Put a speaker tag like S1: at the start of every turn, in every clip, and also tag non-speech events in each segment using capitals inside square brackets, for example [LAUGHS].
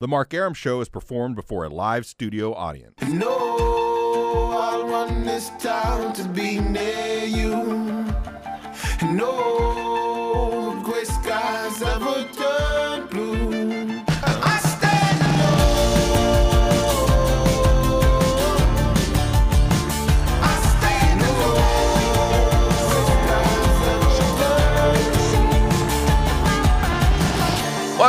S1: The Mark Arum Show is performed before a live studio audience.
S2: No, I this town to be near you. No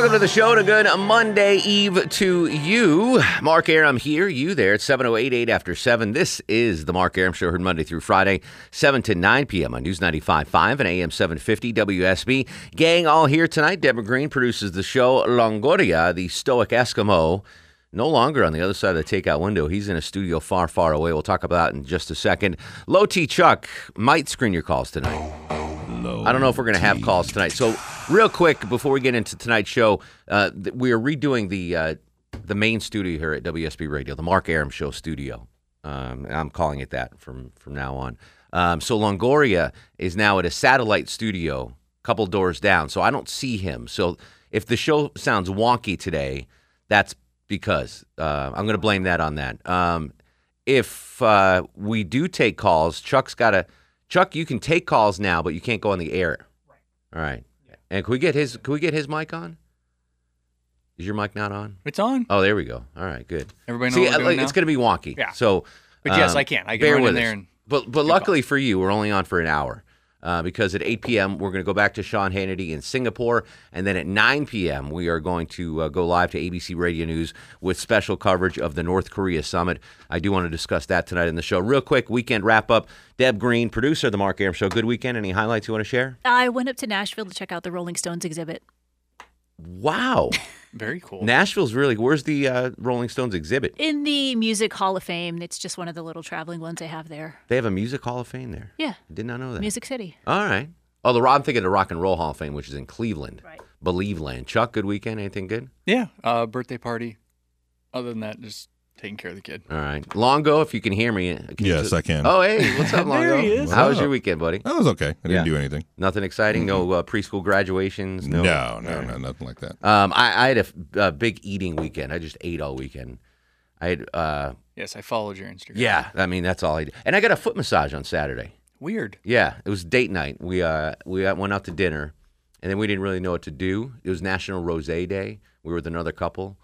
S3: Welcome to the show and a good Monday Eve to you. Mark Arum here, you there. It's 7.088 after 7. This is the Mark Arum Show, heard Monday through Friday, 7 to 9 p.m. on News 95.5 and AM 750 WSB. Gang all here tonight. Deborah Green produces the show. Longoria, the stoic Eskimo, no longer on the other side of the takeout window. He's in a studio far, far away. We'll talk about that in just a second. Low T Chuck might screen your calls tonight. Oh, oh, I don't know if we're going to have calls tonight. So, real quick before we get into tonight's show, uh, th- we are redoing the uh, the main studio here at WSB Radio, the Mark Arum Show studio. Um, I'm calling it that from from now on. Um, so Longoria is now at a satellite studio, a couple doors down. So I don't see him. So if the show sounds wonky today, that's because uh, I'm going to blame that on that. Um, if uh, we do take calls, Chuck's got to. Chuck, you can take calls now, but you can't go on the air. Right. All right. And can we get his? Can we get his mic on? Is your mic not on?
S4: It's on.
S3: Oh, there we go. All right, good.
S4: Everybody know
S3: See,
S4: what we're
S3: uh,
S4: doing
S3: like,
S4: now?
S3: it's going to be wonky.
S4: Yeah.
S3: So,
S4: But yes,
S3: um,
S4: I can. I can
S3: bear
S4: run in
S3: with
S4: there
S3: us.
S4: and
S3: But but luckily for you, we're only on for an hour. Uh, because at 8 p.m. we're going to go back to Sean Hannity in Singapore, and then at 9 p.m. we are going to uh, go live to ABC Radio News with special coverage of the North Korea summit. I do want to discuss that tonight in the show. Real quick, weekend wrap up. Deb Green, producer of the Mark Arum Show. Good weekend. Any highlights you want to share?
S5: I went up to Nashville to check out the Rolling Stones exhibit.
S3: Wow, [LAUGHS]
S4: very cool.
S3: Nashville's really. Where's the uh, Rolling Stones exhibit?
S5: In the Music Hall of Fame, it's just one of the little traveling ones they have there.
S3: They have a music hall of fame there.
S5: Yeah, I
S3: Did not know that.
S5: Music City.
S3: All right. Oh, the I'm thinking of the Rock and Roll Hall of Fame, which is in Cleveland.
S5: Right.
S3: Believe Land. Chuck, good weekend. Anything good?
S4: yeah. Uh, birthday party. Other than that, just taking care of the kid.
S3: All right. Longo, if you can hear me. Can you
S1: Yes, I can.
S3: Oh, hey, what's up, [LAUGHS] Longo?
S4: There he is.
S3: How was your weekend, buddy?
S1: That was okay. I didn't
S3: Yeah.
S1: do anything.
S3: Nothing exciting. No uh, preschool graduations. No.
S1: No, no,
S3: All
S1: no, nothing like that.
S3: Um, I, I had a, f- a big eating weekend. I just ate all weekend. I had, uh,
S4: Yes, I followed your Instagram.
S3: yeah. I mean, that's all I did. And I got a foot massage on Saturday.
S4: Weird.
S3: Yeah, it was date night. We uh we uh, went out to dinner, and then we didn't really know what to do. It was National Rosé Day. We were with another couple.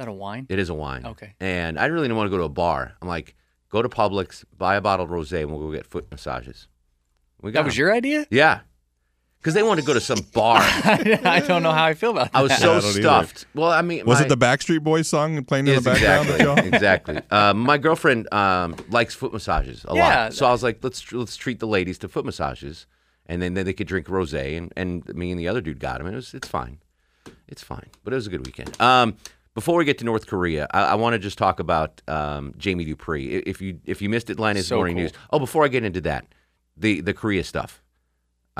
S4: Is that a wine?
S3: It is a wine.
S4: Okay.
S3: And I really didn't want to go to a bar. I'm like, go to Publix, buy a bottle of rosé, and we'll go get foot massages. We got
S4: That was
S3: 'em.
S4: your idea?
S3: yeah, because they wanted to go to some bar. [LAUGHS]
S4: I don't know [LAUGHS] how I feel about that.
S3: I was
S1: I
S3: so
S1: don't either.
S3: stuffed. Well, I mean,
S1: Was
S3: my-
S1: it the Backstreet Boys song playing in the background?
S3: exactly. exactly. [LAUGHS] Uh, my girlfriend um, likes foot massages a
S4: Yeah.
S3: lot, so I was like, let's let's treat the ladies to foot massages, and then, then they could drink rosé, and, and me and the other dude got them, and it was it's fine, it's fine. But it was a good weekend. Um, before we get to North Korea, I, I want to just talk about um, Jamie Dupree. If you if you missed Atlanta's
S4: So
S3: morning
S4: cool.
S3: news, oh, before I get into that, the the Korea stuff.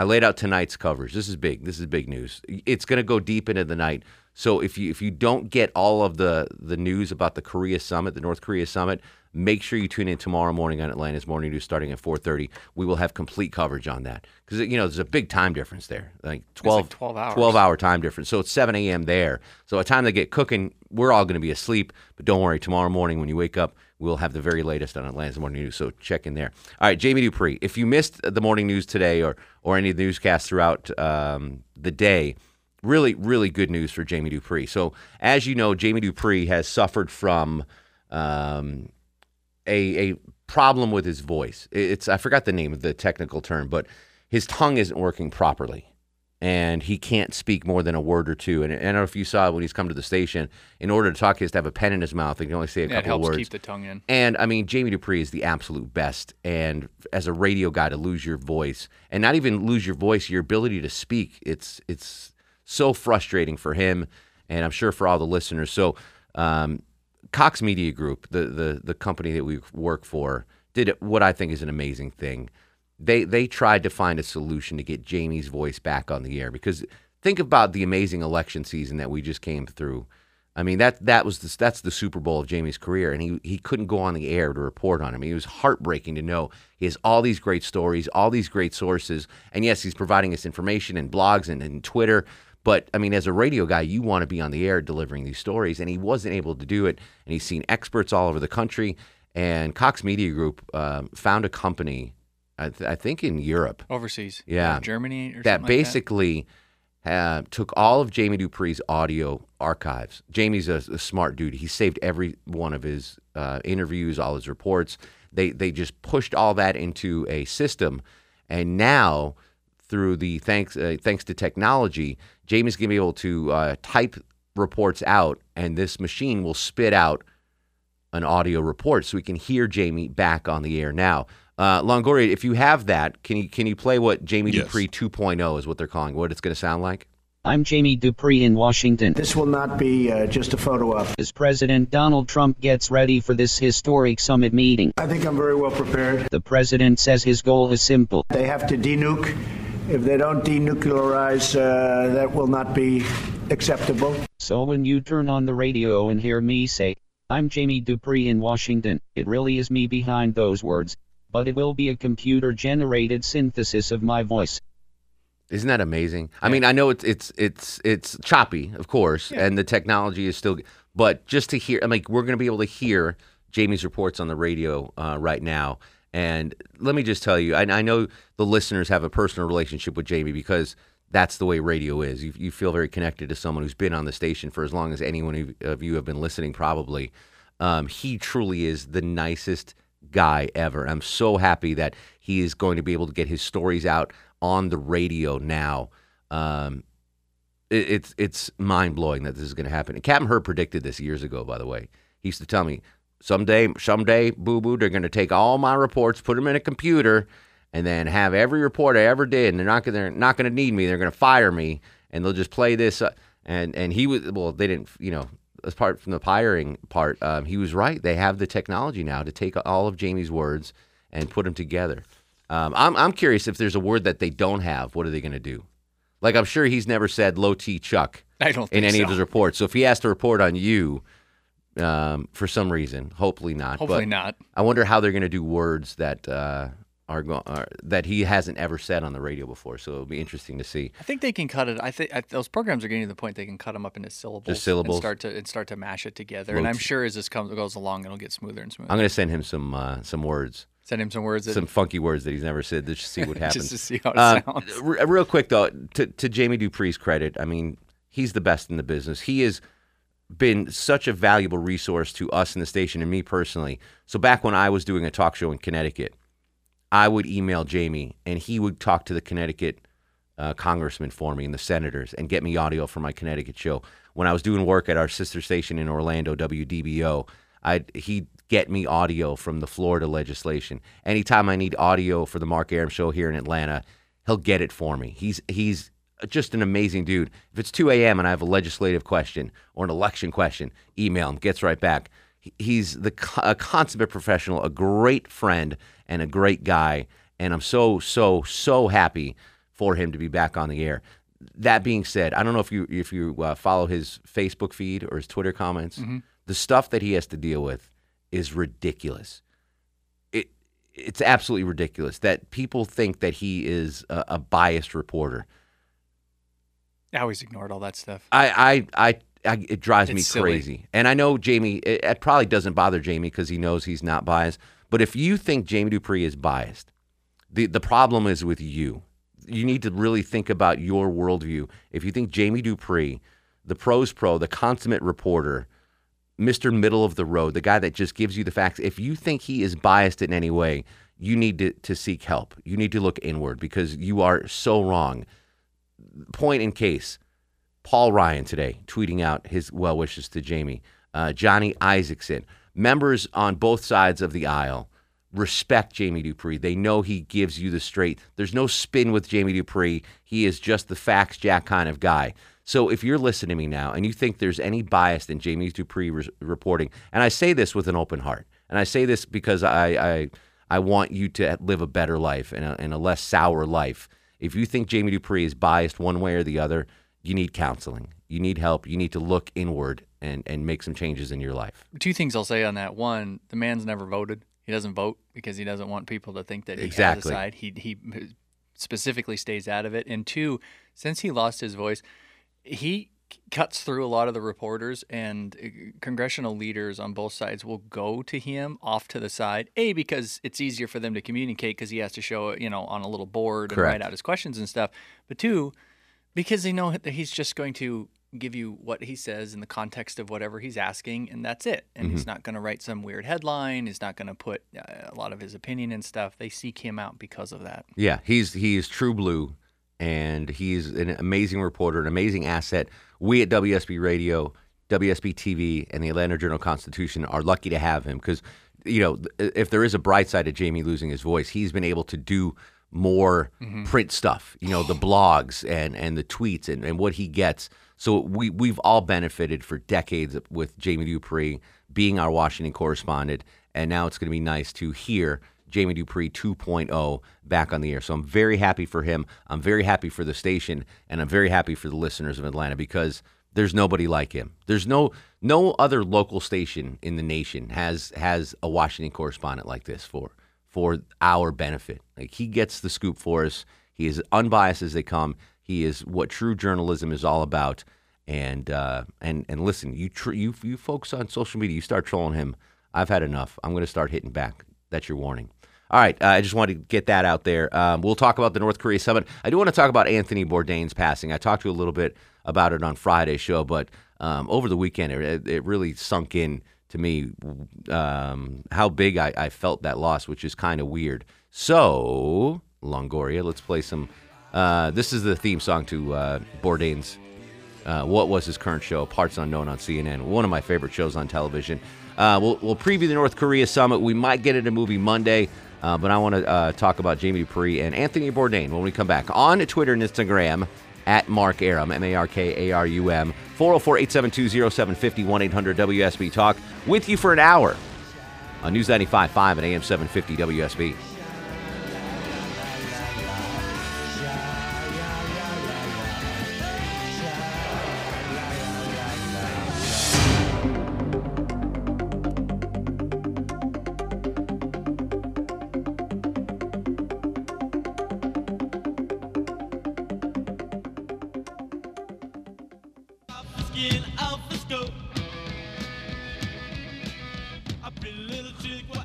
S3: I laid out tonight's coverage. This is big. This is big news. It's going to go deep into the night. So if you if you don't get all of the the news about the Korea summit, the North Korea summit, make sure you tune in tomorrow morning on Atlanta's Morning News starting at 4:30. We will have complete coverage on that because you know there's a big time difference there, like 12,
S4: 12 hours.
S3: 12 hour time difference. So it's 7 a.m. there. So by the time they get cooking, we're all going to be asleep. But don't worry, tomorrow morning when you wake up, we'll have the very latest on Atlanta's Morning News. So check in there. All right, Jamie Dupree. If you missed the morning news today or or any of the newscasts throughout um, the day, really, really good news for Jamie Dupree. So as you know, Jamie Dupree has suffered from um, a a problem with his voice. It's I forgot the name of the technical term, but his tongue isn't working properly. And he can't speak more than a word or two. And I don't know if you saw when he's come to the station, in order to talk, he has to have a pen in his mouth. He can only say a
S4: Yeah,
S3: couple of
S4: helps
S3: words.
S4: keep the tongue in.
S3: And I mean, Jamie Dupree is the absolute best. And as a radio guy, to lose your voice and not even lose your voice, your ability to speak, it's it's so frustrating for him, and I'm sure for all the listeners. So Um, Cox Media Group, the, the the company that we work for, did what I think is an amazing thing. They they tried to find a solution to get Jamie's voice back on the air because think about the amazing election season that we just came through. I mean that that was the, that's the Super Bowl of Jamie's career, and he he couldn't go on the air to report on him. It was heartbreaking to know he has all these great stories, all these great sources, and yes, he's providing us information and blogs and, and Twitter. But I mean, as a radio guy, you want to be on the air delivering these stories, and he wasn't able to do it. And he's seen experts all over the country. And Cox Media Group um, found a company, I, th- I think in Europe,
S4: Overseas.
S3: Yeah.
S4: Or Germany or
S3: that basically uh, took all of Jamie Dupree's audio archives. Jamie's a, a smart dude. He saved every one of his uh, interviews, all his reports. They they just pushed all that into a system, and now through the thanks uh, thanks to technology, Jamie's gonna be able to uh, type reports out, and this machine will spit out an audio report, so we can hear Jamie back on the air now. Uh, Longoria, if you have that, can you can you play what Jamie
S1: Yes.
S3: Dupree 2.0 is what they're calling what it's going to sound like?
S6: I'm Jamie Dupree in Washington.
S7: This will not be uh, just a photo op.
S6: As President Donald Trump gets ready for this historic summit meeting,
S7: I think I'm very well prepared.
S6: the president says his goal is simple
S7: They have to denuke. If they don't denuclearize, uh, that will not be acceptable.
S6: So when you turn on the radio and hear me say, I'm Jamie Dupree in Washington, it really is me behind those words, but it will be a computer generated synthesis of my voice.
S3: Isn't that amazing? I mean, I know it's it's it's it's choppy, of course, and the technology is still, but just to hear, I mean, we're going to be able to hear Jamie's reports on the radio uh, right now. And let me just tell you, I, I know the listeners have a personal relationship with Jamie because that's the way radio is. You, you feel very connected to someone who's been on the station for as long as anyone of- of you have been listening, probably. Um, he truly is the nicest guy ever. I'm so happy that he is going to be able to get his stories out on the radio now. Um, it, it's it's mind blowing that this is going to happen. And Captain Herb predicted this years ago. By the way, he used to tell me someday, someday, boo boo, they're going to take all my reports, put them in a computer, and then have every report I ever did. And they're not going they're not going to need me. They're going to fire me, and they'll just play this. Uh, and and he was well, they didn't, you know. As part from the firing part, um, he was right. They have the technology now to take all of Jamie's words and put them together. Um, I'm I'm curious if there's a word that they don't have. What are they going to do? Like I'm sure he's never said low T Chuck in any of his reports. So if he has to report on you, um, for some reason, hopefully not.
S4: Hopefully
S3: but
S4: not.
S3: I wonder how they're going to do words that uh, are, that he hasn't ever said on the radio before. So it'll be interesting to see.
S4: I think they can cut it. I think I, those programs are getting to the point they can cut them up into syllables.
S3: syllables.
S4: And start to and start to mash it together. And I'm sure as this comes goes along, it'll get smoother and smoother.
S3: I'm going to send him some uh, some words,
S4: Send him some words that
S3: some funky words that he's never said, just to see what [LAUGHS] happens.
S4: just to see how it
S3: Uh,
S4: sounds.
S3: r- real quick though, to, to Jamie Dupree's credit, I mean, he's the best in the business. He has been such a valuable resource to us in the station and me personally. So back when I was doing a talk show in Connecticut, I would email Jamie and he would talk to the Connecticut uh, congressman for me and the senators and get me audio for my Connecticut show. When I was doing work at our sister station in Orlando, WDBO, I'd, he'd get me audio from the Florida legislation. Anytime I need audio for the Mark Arum show here in Atlanta, he'll get it for me. He's he's just an amazing dude. If it's 2 a.m. and I have a legislative question or an election question, email him, gets right back. He's the a consummate professional, a great friend, and a great guy. And I'm so so so happy for him to be back on the air. That being said, I don't know if you if you uh, follow his Facebook feed or his Twitter comments. The stuff that he has to deal with is ridiculous. It it's absolutely ridiculous that people think that he is a, a biased reporter.
S4: I always ignored all that stuff.
S3: I, I, I, I it drives me
S4: silly.
S3: crazy. And I know Jamie, it, it probably doesn't bother Jamie because he knows he's not biased. But if you think Jamie Dupree is biased, the, the problem is with you. You need to really think about your worldview. If you think Jamie Dupree, the pros pro, the consummate reporter, Mr. Middle of the Road, the guy that just gives you the facts, if you think he is biased in any way, you need to, to seek help. You need to look inward because you are so wrong. Point in case, Paul Ryan today tweeting out his well wishes to Jamie. Uh, Johnny Isakson, members on both sides of the aisle respect Jamie Dupree. They know he gives you the straight. There's no spin with Jamie Dupree. He is just the facts jack kind of guy. So if you're listening to me now and you think there's any bias in Jamie Dupree re- reporting, and I say this with an open heart, and I say this because I I, I want you to live a better life and a, and a less sour life. If you think Jamie Dupree is biased one way or the other, you need counseling. You need help. You need to look inward and, and make some changes in your life.
S4: Two things I'll say on that. One, the man's never voted. He doesn't vote because he doesn't want people to think that he
S3: Exactly.
S4: has a side. He he specifically stays out of it. And two, since he lost his voice, he cuts through a lot of the reporters and uh, congressional leaders on both sides will go to him off to the side. A because it's easier for them to communicate because he has to show it, you know, on a little board and write out his questions and stuff. But two, because they know that he's just going to give you what he says in the context of whatever he's asking and that's it. And he's not going to write some weird headline. He's not going to put uh, a lot of his opinion and stuff. They seek him out because of that.
S3: Yeah, he's he is true blue, and he's an amazing reporter, an amazing asset. We at WSB Radio, WSB TV, and the Atlanta Journal Constitution are lucky to have him because you know if there is a bright side to Jamie losing his voice, he's been able to do more mm-hmm. print stuff. You know, the blogs and and the tweets and, and what he gets. So we we've all benefited for decades with Jamie Dupree being our Washington correspondent, and now it's going to be nice to hear Jamie Dupree 2.0 back on the air. So I'm very happy for him. I'm very happy for the station, and I'm very happy for the listeners of Atlanta because there's nobody like him. There's no no other local station in the nation has has a Washington correspondent like this for for our benefit. Like he gets the scoop for us. He is unbiased as they come. He is what true journalism is all about. And uh, and and listen, you tr- you you folks on social media, you start trolling him. I've had enough. I'm going to start hitting back. That's your warning. All right, uh, I just wanted to get that out there. Um, we'll talk about the North Korea summit. I do want to talk about Anthony Bourdain's passing. I talked to you a little bit about it on Friday's show, but um, over the weekend, it, it really sunk in to me um, how big I, I felt that loss, which is kind of weird. So, Longoria, let's play some. Uh, this is the theme song to uh, Bourdain's uh, what was his current show, Parts Unknown on CNN. One of my favorite shows on television. Uh, we'll, we'll preview the North Korea summit. We might get it a movie Monday, uh, but I want to uh, talk about Jamie Dupree and Anthony Bourdain when we come back on Twitter and Instagram at Mark Arum, M A R K A R U M, 404 872 0750 1 800 WSB Talk, with you for an hour on News 95.5 and AM 750 WSB.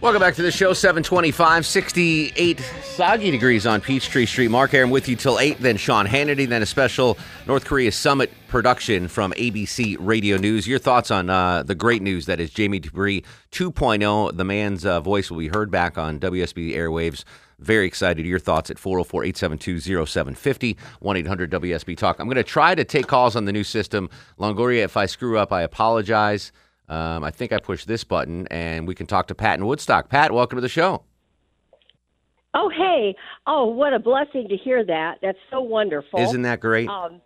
S3: Welcome back to the show. 725, 68 soggy degrees on Peachtree Street. Mark Arum with you till 8, then Sean Hannity, then a special North Korea Summit production from ABC Radio News. Your thoughts on uh, the great news that is Jamie Dupree 2.0. The man's uh, voice will be heard back on WSB airwaves. Very excited. Your thoughts at 404 872 0750 1 800 WSB Talk. I'm going to try to take calls on the new system. Longoria, if I screw up, I apologize. Um, I think I pushed this button, and we can talk to Pat in Woodstock. Pat, welcome to the show.
S8: Oh, hey. Oh, what a blessing to hear that. That's so wonderful.
S3: Isn't that great?
S8: Um,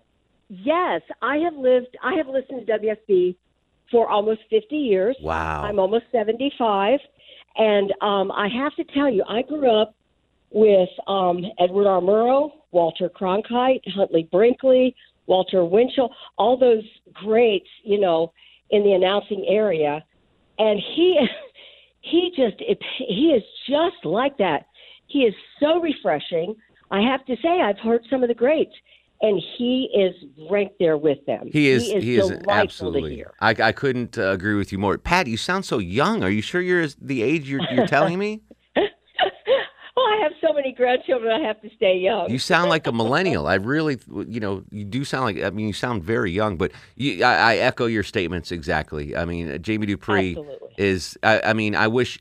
S8: yes, I have lived, I have listened to WSB for almost 50 years.
S3: wow.
S8: I'm almost 75. And um, I have to tell you, I grew up with um, Edward R. Murrow, Walter Cronkite, Huntley Brinkley, Walter Winchell, all those greats, you know, in the announcing area. And he, [LAUGHS] he just, he is just like that. He is so refreshing. I have to say, I've heard some of the greats, and he is right there with them.
S3: he is.
S8: He is, delightful to
S3: absolutely. I, I couldn't uh, agree with you more. Pat, you sound so young. Are you sure you're the age you're, you're telling me? [LAUGHS]
S8: well, I have so many grandchildren. I have to stay young.
S3: You sound like a millennial. I really, you know, you do sound like. I mean, you sound very young. But you, I, I echo your statements exactly. I mean, uh, Jamie Dupree
S8: Absolutely.
S3: is. I, I mean, I wish.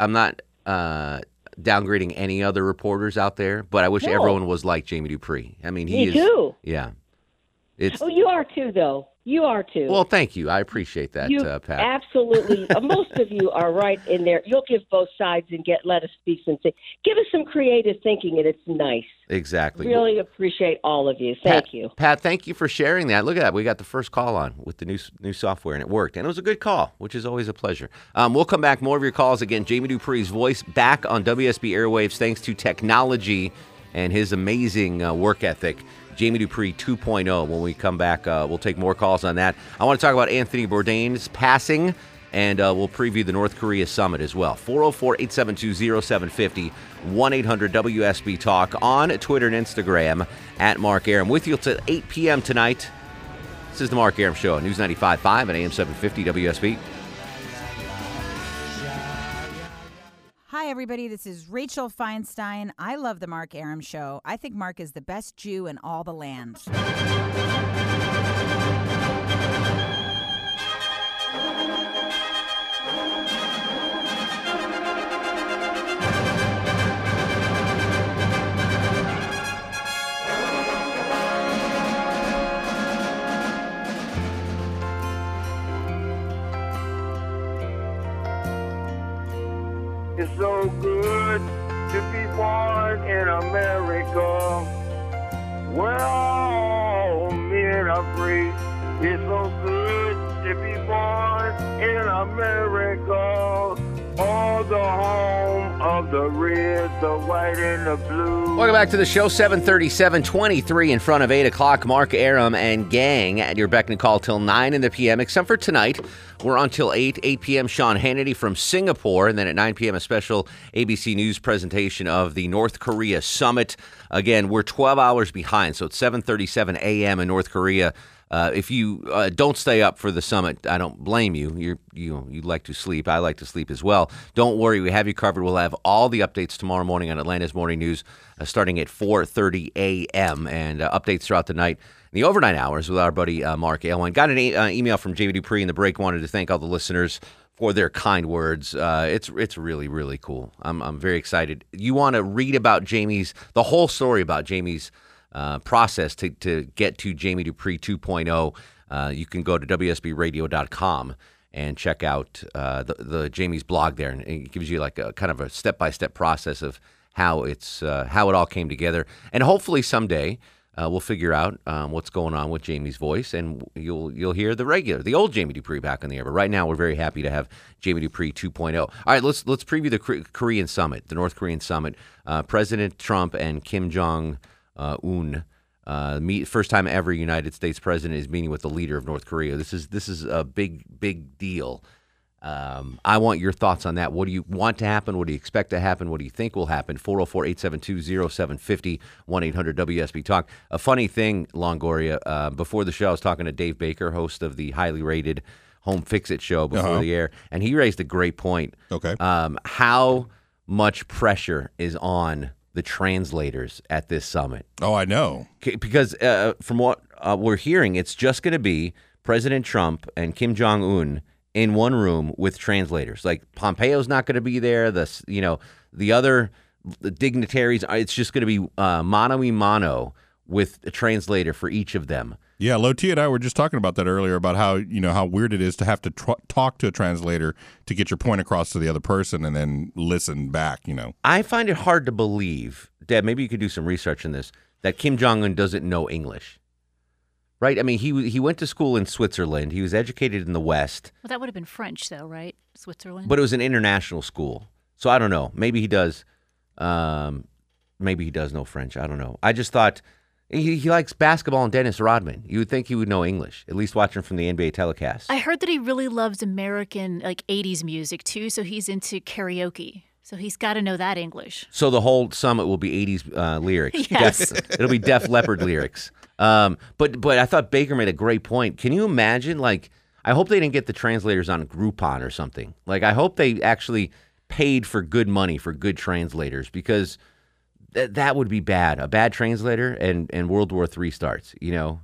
S3: I'm not uh, downgrading any other reporters out there, but I wish
S8: No.
S3: everyone was like Jamie Dupree. I mean, he
S8: Me
S3: is.
S8: too.
S3: Yeah. It's
S8: Oh, you are too, though. You are too.
S3: Well, thank you. I appreciate that,
S8: you
S3: uh, Pat.
S8: absolutely. uh, most of you are right in there. You'll give both sides and get let us speak some things. Give us some creative thinking, and it's nice.
S3: exactly.
S8: Really appreciate all of you. Thank
S3: Pat,
S8: you.
S3: Pat. Thank you for sharing that. Look at that. We got the first call on with the new new software, and it worked. And it was a good call, which is always a pleasure. Um, we'll come back. More of your calls again. Jamie Dupree's voice back on WSB airwaves thanks to technology and his amazing uh, work ethic. Jamie Dupree 2.0. When we come back, uh, we'll take more calls on that. I want to talk about Anthony Bourdain's passing, and uh, we'll preview the North Korea summit as well. 404 872 0750 1 800 WSB Talk on Twitter and Instagram at Mark Arum. With you till 8 p.m. tonight. This is the Mark Arum Show News 95.5 and AM 750 WSB.
S9: Hi, everybody. This is Rachel Feinstein. I love the Mark Arum Show. I think Mark is the best Jew in all the land.
S2: America, all the home of the red, the white, and the blue.
S3: Welcome back to the show. 737, 23 in front of 8 o'clock. Mark Arum and gang at your beck and call till 9 in the p.m., except for tonight. We're on till 8, 8 p.m. Sean Hannity from Singapore. And then at 9 p.m., a special ABC News presentation of the North Korea summit. Again, we're 12 hours behind, so it's 7.37 a.m. in North Korea. Uh, if you uh, don't stay up for the summit, I don't blame you. You're, you you like to sleep. I like to sleep as well. Don't worry, we have you covered. We'll have all the updates tomorrow morning on Atlanta's Morning News, uh, starting at 4:30 a.m. and uh, updates throughout the night. The overnight hours with our buddy uh, Mark Aylwine. Got an e- uh, email from Jamie Dupree in the break. Wanted to thank all the listeners for their kind words. Uh, it's it's really really cool. I'm I'm very excited. You want to read about Jamie's the whole story about Jamie's uh, process to, to get to Jamie Dupree 2.0, uh, you can go to WSBRadio.com and check out uh, the, the Jamie's blog there, and it gives you like a kind of a step by step process of how it's uh, how it all came together, and hopefully someday. Uh, we'll figure out um, what's going on with Jamie's voice, and you'll you'll hear the regular, the old Jamie Dupree back on the air. But right now, we're very happy to have Jamie Dupree 2.0. All right, let's let's preview the Kor- Korean summit, the North Korean summit. President Trump and Kim Jong uh, Un. Uh, meet, first time ever United States president is meeting with the leader of North Korea. This is this is a big big deal. Um, I want your thoughts on that. What do you want to happen? What do you expect to happen? What do you think will happen? 404 872 0750 1 800 WSB Talk. A funny thing, Longoria, uh, before the show, I was talking to Dave Baker, host of the highly rated Home Fix It show before
S1: Uh-huh.
S3: the air, and he raised a great point.
S1: Okay.
S3: Um, how much pressure is on the translators at this summit?
S1: Oh, I know.
S3: Because uh, from what uh, we're hearing, it's just going to be President Trump and Kim Jong Un in one room with translators. Like Pompeo's not going to be there. The you know the other dignitaries. uh, It's just going to be uh, mano y mano with a translator for each of them.
S1: Yeah, Loti and I were just talking about that earlier about how you know how weird it is to have to tr- talk to a translator to get your point across to the other person and then listen back. You know.
S3: I find it hard to believe, Deb. Maybe you could do some research on this. That Kim Jong Un doesn't know English, right? I mean, he he went to school in Switzerland. He was educated in the West.
S5: Well, that would have been French, though, right? Switzerland.
S3: But it was an international school. So I don't know. Maybe he does. Um, maybe he does know French. I don't know. I just thought he, he likes basketball and Dennis Rodman. You would think he would know English, at least watching from the NBA telecast.
S5: I heard that he really loves American, like 80s music, too. So he's into karaoke. So he's got to know that English.
S3: so the whole summit will be 80s uh, lyrics. [LAUGHS]
S5: Yes.
S3: Def- [LAUGHS] it'll be Def Leppard lyrics. Um, but but I thought Baker made a great point. Can you imagine? Like, I hope they didn't get the translators on Groupon or something. Like, I hope they actually paid for good money for good translators because th- that would be bad. A bad translator and and World War III starts. You know,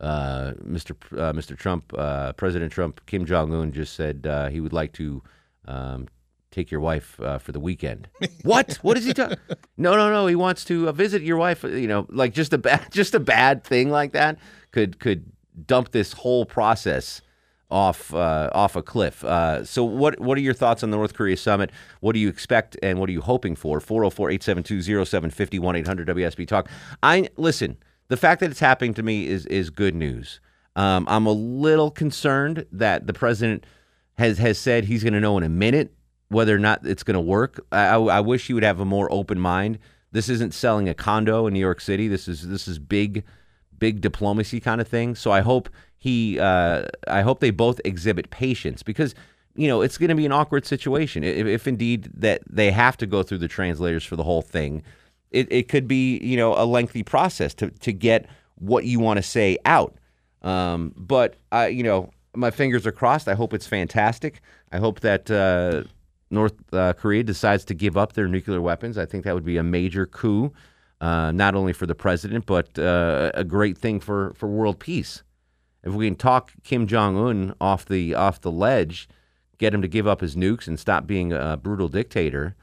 S3: uh, Mr. P- Uh, Mr. Trump, uh, President Trump, Kim Jong Un just said uh, he would like to um, take your wife uh, for the weekend. [LAUGHS] what? What is he talking? No, no, no. He wants to uh, visit your wife. You know, like just a bad, [LAUGHS] just a bad thing like that could could dump this whole process off uh, off a cliff. Uh, so what what are your thoughts on the North Korea summit? What do you expect and what are you hoping for? 404-872-0750 1-800-WSB talk. I listen, the fact that it's happening to me is is good news. Um, I'm a little concerned that the president has has said he's going to know in a minute whether or not it's going to work. I, I, I wish he would have a more open mind. This isn't selling a condo in New York City. This is this is big, big diplomacy kind of thing. So I hope he, uh, I hope they both exhibit patience because you know it's going to be an awkward situation if, if indeed that they have to go through the translators for the whole thing. It, it could be you know a lengthy process to to get what you want to say out. Um, but I, you know, my fingers are crossed. I hope it's fantastic. I hope that uh, North uh, Korea decides to give up their nuclear weapons. I think that would be a major coup, uh, not only for the president, but uh, a great thing for, for world peace. If we can talk Kim Jong Un off the off the ledge, get him to give up his nukes and stop being a brutal dictator,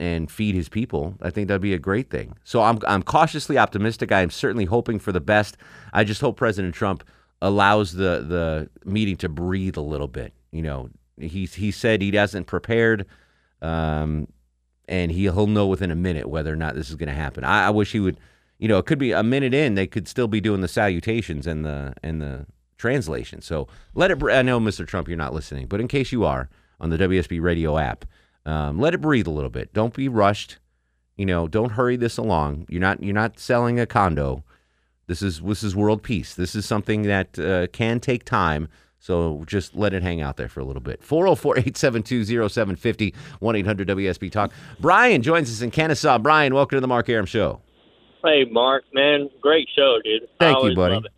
S3: and feed his people, I think that'd be a great thing. So I'm I'm cautiously optimistic. I am certainly hoping for the best. I just hope President Trump allows the the meeting to breathe a little bit. You know, he he said he hasn't prepared, um, and he he'll know within a minute whether or not this is going to happen. I, I wish he would. You know, it could be a minute in. They could still be doing the salutations and the and the translation. So let it. I know, Mr. Trump, you're not listening, but in case you are on the WSB radio app, um, let it breathe a little bit. Don't be rushed. You know, don't hurry this along. You're not you're not selling a condo. This is this is world peace. This is something that uh, can take time. So just let it hang out there for a little bit. 404 872 0750 1 800 WSB Talk. Brian joins us in Kennesaw. Brian, welcome to the Mark Arum Show.
S10: Hey, Mark, man, great show, dude. I
S3: Thank you, buddy.
S10: love it.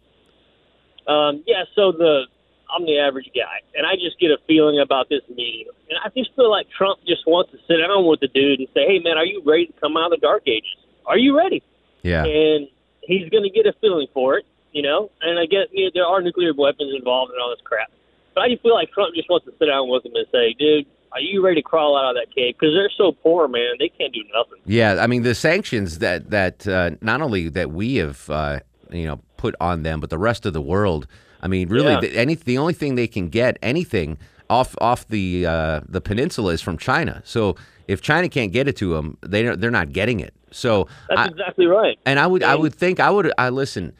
S10: Um, yeah, so the I'm the average guy, and I just get a feeling about this meeting, and I just feel like Trump just wants to sit down with the dude and say, "Hey, man, are you ready to come out of the dark ages? Are you ready?"
S3: Yeah.
S10: And he's going to get a feeling for it, you know. And I get you know, there are nuclear weapons involved and all this crap, but I just feel like Trump just wants to sit down with him and say, "Dude, are you ready to crawl out of that cave?" Because they're so poor, man, they can't do nothing.
S3: Yeah, I mean the sanctions that that uh, not only that we have uh, you know put on them, but the rest of the world. I mean, really,
S10: Yeah.
S3: the, any the only thing they can get anything off off the uh, the peninsula is from China. So if China can't get it to them, they they're not getting it. So
S10: That's
S3: I-
S10: exactly right.
S3: and I would I would think I would I listen.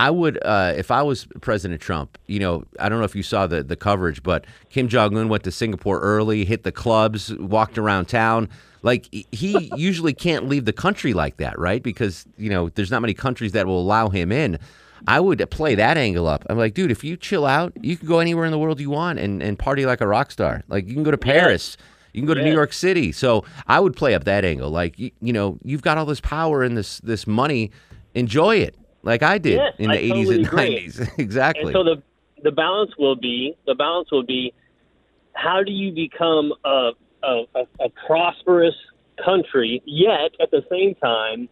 S3: I would uh, if I was President Trump. You know, I don't know if you saw the the coverage, but Kim Jong Un went to Singapore early, hit the clubs, walked around town. Like he- [LAUGHS] usually can't leave the country like that, right? Because you know there's not many countries that will allow him in. I would play that angle up. I'm like, dude, if you chill out, you can go anywhere in the world you want and, and party like a rock star. Like you can go to Paris, you can go to New York City. So I would play up that angle. Like you, you know, you've got all this power and this this money, enjoy it, like I did
S10: Yes,
S3: in the
S10: I
S3: 80s
S10: totally
S3: and
S10: agree.
S3: 90s. [LAUGHS] exactly.
S10: And so the the balance will be the balance will be how do you become a a, a, a prosperous country yet at the same time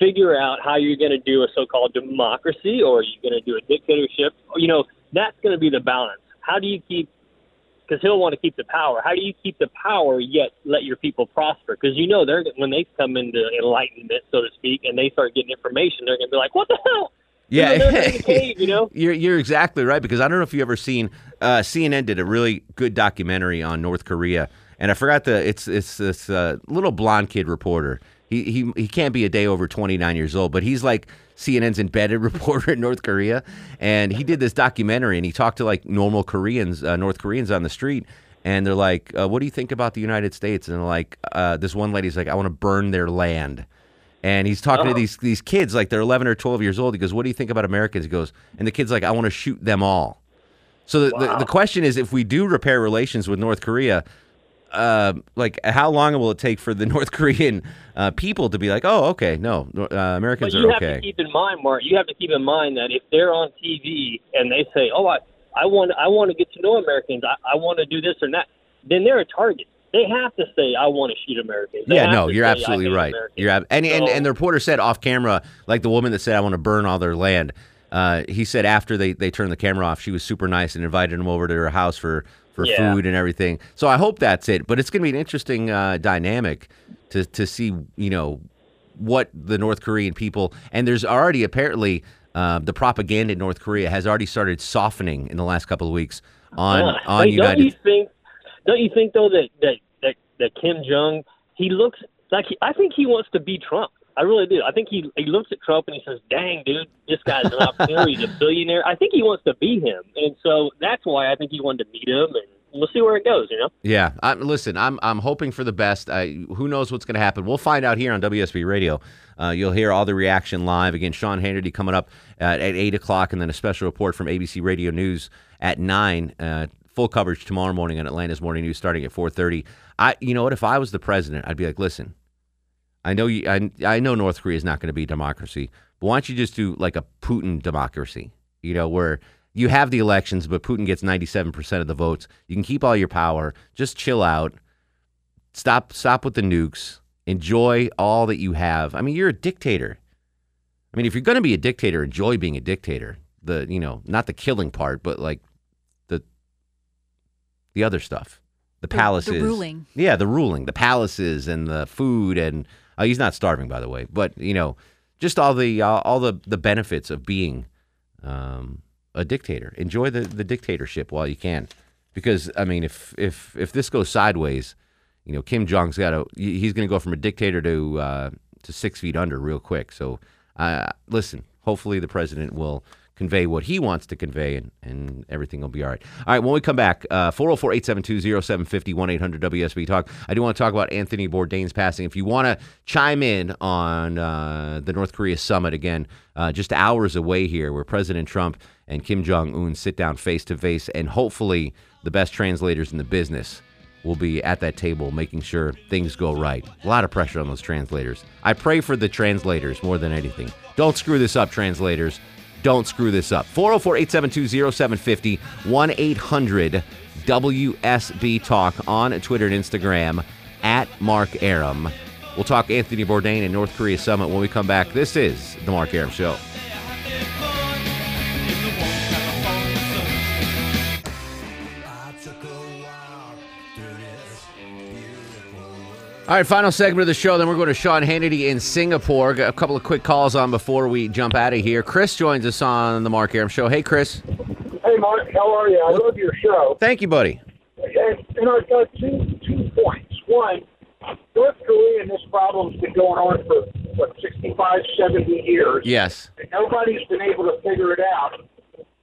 S10: figure out how you're going to do a so-called democracy or are you going to do a dictatorship you know that's going to be the balance how do you keep because he'll want to keep the power how do you keep the power yet let your people prosper because you know they're when they come into enlightenment so to speak and they start getting information they're going to be like what the hell
S3: Yeah.
S10: In the [LAUGHS] cave, you know
S3: You're you're exactly right because I don't know if you ever seen uh, CNN did a really good documentary on North Korea and I forgot the it's it's this uh, little blonde kid reporter. He he he can't be a day over 29 years old, but he's like CNN's embedded [LAUGHS] reporter in North Korea and he did this documentary and he talked to like normal Koreans, uh, North Koreans on the street and they're like, uh, "What do you think about the United States?" And like, uh, "This one lady's like, I want to burn their land." And he's talking to
S10: Oh.
S3: these these kids like they're 11 or 12 years old. He goes, "What do you think about Americans?" He goes, and the kid's like, "I want to shoot them all." So the, the, the question is, if we do repair relations with North Korea, uh, like how long will it take for the [LAUGHS] North Korean uh, people to be like, "Oh, okay, no, uh,
S10: But
S3: Americans
S10: you
S3: are
S10: have
S3: okay."
S10: to keep in mind, Mark. You have to keep in mind that if they're on TV and they say, "Oh, I, I want, I want to get to know Americans. I, I want to do this or that," then they're a target. They have to say, "I want to shoot Americans." They
S3: Yeah, no, you're
S10: say,
S3: absolutely right.
S10: Americans."
S3: You're ab- and, and and the reporter said off camera, like the woman that said, "I want to burn all their land." Uh, he said after they they turned the camera off, she was super nice and invited him over to her house for for
S10: Yeah.
S3: food and everything. So I hope that's it. But it's going to be an interesting uh, dynamic to to see, you know, what the North Korean people and there's already apparently uh, the propaganda in North Korea has already started softening in the last couple of weeks on
S10: Uh,
S3: on
S10: hey, Don't you think? Don't you think though that that that, that Kim Jong he looks like he, I think he wants to be Trump. I really do. I think he he looks at Trump and he says, "Dang, dude, this guy's an opportunity. He's a billionaire." I think he wants to be him, and so that's why I think he wanted to meet him, and we'll see where it goes. You know.
S3: Yeah, I'm, listen, I'm I'm hoping for the best. I, who knows what's going to happen? We'll find out here on WSB Radio. Uh, you'll hear all the reaction live. Again, Sean Hannity coming up at, at eight o'clock, and then a special report from ABC Radio News at nine. Uh, full coverage tomorrow morning on Atlanta's Morning News, starting at four thirty. I, you know what? If I was the president, I'd be like, listen, I know you, I, I know North Korea is not going to be democracy, but why don't you just do like a Putin democracy? You know, where you have the elections, but Putin gets 97% of the votes. You can keep all your power. Just chill out. Stop stop with the nukes. Enjoy all that you have. I mean, you're a dictator. I mean, if you're going to be a dictator, enjoy being a dictator. The, you know, not the killing part, but like the the other stuff. The
S5: The- the
S3: palaces.
S5: ruling.
S3: Yeah, the ruling, the palaces and the food and uh, he's not starving by the way, but you know, just all the uh, all the the benefits of being um, a dictator. Enjoy the, the dictatorship while you can, because I mean, if if if this goes sideways, you know, Kim Jong's got to he's going to go from a dictator to uh, to six feet under real quick. So, uh, listen, hopefully the president will convey what he wants to convey and, and everything will be all right. All right, when we come back, uh, 404 872 0750 1 800 WSB Talk. I do want to talk about Anthony Bourdain's passing. If you want to chime in on uh, the North Korea summit again, uh, just hours away here, where President Trump and Kim Jong un sit down face to face, and hopefully the best translators in the business will be at that table making sure things go right. A lot of pressure on those translators. I pray for the translators more than anything. Don't screw this up, translators. Don't screw this up. 404 872 0750 1 800 WSB Talk on Twitter and Instagram at Mark Arum. We'll talk Anthony Bourdain and North Korea Summit when we come back. This is The Mark Arum Show. All right, final segment of the show. Then we're going to Sean Hannity in Singapore. Got a couple of quick calls on before we jump out of here. Chris joins us on the Mark Arum Show. Hey, Chris.
S11: Hey, Mark, how are you? I love your show.
S3: Thank you, buddy.
S11: And, and I've got two two points. One, North Korea and this problem's been going on for, what, 65, 70 years.
S3: Yes.
S11: And nobody's been able to figure it out.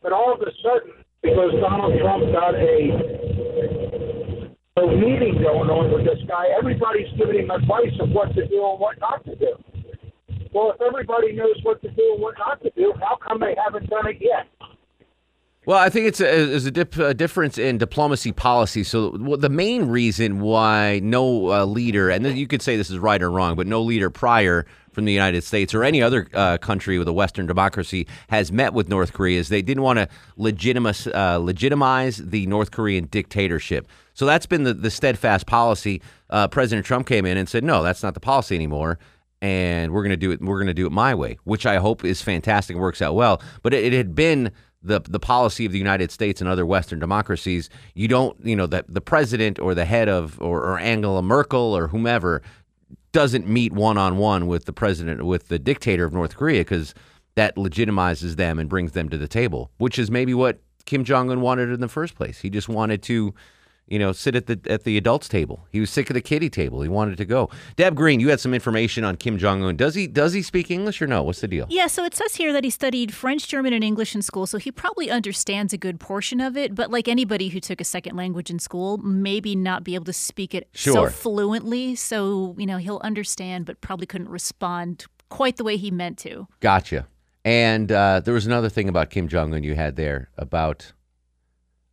S11: But all of a sudden, because Donald Trump got a, a meeting going on with this guy, everybody's giving him advice of what to do and what not to do. Well, if everybody knows what to do and what not to do, how come they haven't done it yet?
S3: Well, I think it's a, is a, dip, a difference in diplomacy policy. So well, the main reason why no uh, leader, and you could say this is right or wrong, but no leader prior from the United States or any other uh, country with a Western democracy has met with North Korea is they didn't want to legitimize, uh, legitimize the North Korean dictatorship. So that's been the, the steadfast policy. Uh, President Trump came in and said, no, that's not the policy anymore and we're going to do it. We're going to do it my way, which I hope is fantastic and works out well. But it, it had been the the policy of the United States and other Western democracies. You don't, you know, that the president or the head of or, or Angela Merkel or whomever doesn't meet one on one with the president with the dictator of North Korea because that legitimizes them and brings them to the table, which is maybe what Kim Jong Un wanted in the first place. He just wanted to you know, sit at the at the adults table. He was sick of the kiddie table. He wanted to go. Deb Green, you had some information on Kim Jong Un. Does he does he speak English or no? What's the deal?
S5: Yeah, so it says here that he studied French, German, and English in school, so he probably understands a good portion of it. But like anybody who took a second language in school, maybe not be able to speak it so fluently. So you know he'll understand, but probably couldn't respond quite the way he meant to.
S3: Gotcha. And uh, there was another thing about Kim Jong Un you had there about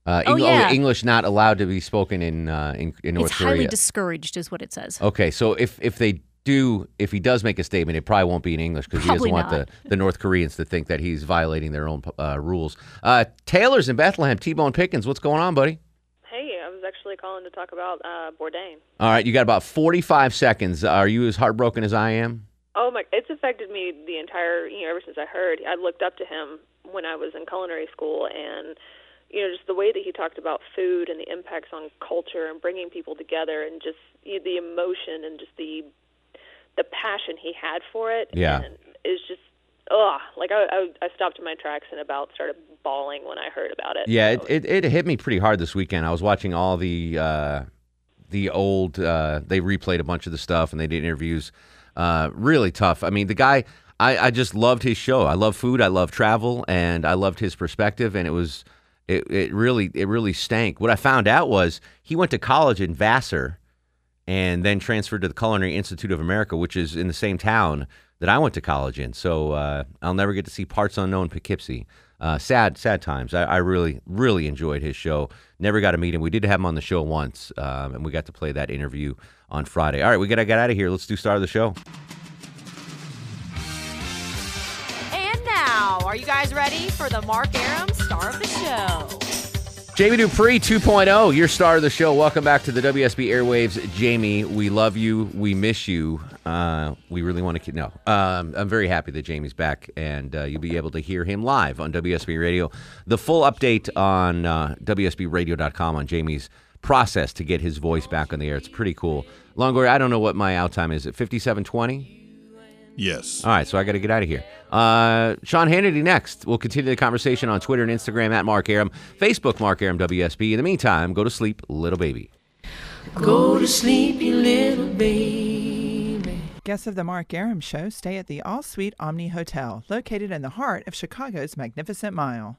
S3: uh,
S5: Oh,
S3: Eng-
S5: yeah.
S3: English not allowed to be spoken in uh, in, in North
S5: it's highly
S3: Korea.
S5: discouraged, is what it says.
S3: okay, so if if they do, if he does make a statement, it probably won't be in English because he doesn't
S5: Probably
S3: want
S5: not.
S3: the, the North Koreans to think that he's violating their own uh, rules. Uh, Taylor's in Bethlehem. T-Bone Pickens, what's going on, buddy?
S12: Hey, I was actually calling to talk about uh, Bourdain.
S3: All right, you got about forty-five seconds. Are you as heartbroken as I am?
S12: Oh my! It's affected me the entire you know ever since I heard. I looked up to him when I was in culinary school, and you know just the way that he talked about food and the impacts on culture and bringing people together, and just you know, the emotion and just the the passion he had for it.
S3: Yeah.
S12: is just ugh, like I, I I stopped in my tracks and about started bawling when I heard about it.
S3: Yeah, it, it, it hit me pretty hard this weekend. I was watching all the uh, the old. Uh, they replayed a bunch of the stuff and they did interviews. Uh, really tough. I mean, the guy. I, I just loved his show. I love food. I love travel, and I loved his perspective. And it was it, it really it really stank. What I found out was he went to college in Vassar, and then transferred to the Culinary Institute of America, which is in the same town that I went to college in. So uh, I'll never get to see parts unknown Poughkeepsie. Uh, sad, sad times. I, I, really, really enjoyed his show. Never got to meet him. We did have him on the show once, um, and we got to play that interview on Friday. All right, we got to get out of here. Let's do start of the show.
S13: Now, are you guys ready for the Mark Arum star of the show?
S3: Jamie Dupree 2.0, your star of the show. Welcome back to the WSB Airwaves. Jamie, we love you. We miss you. Uh, we really want to keep. No, um, I'm very happy that Jamie's back, and uh, you'll be able to hear him live on WSB Radio. The full update on uh, WSBRadio.com on Jamie's process to get his voice back on the air. It's pretty cool. Longoria, I don't know what my out time is. At 5720?
S1: Yes.
S3: All right, so I got to get out of here. Uh, Sean Hannity next. We'll continue the conversation on Twitter and Instagram at Mark Arum, Facebook Mark Arum WSB. In the meantime, go to sleep, little baby.
S14: Go to sleep, you little baby.
S15: Guests of the Mark Arum Show stay at the All Suite Omni Hotel, located in the heart of Chicago's Magnificent Mile.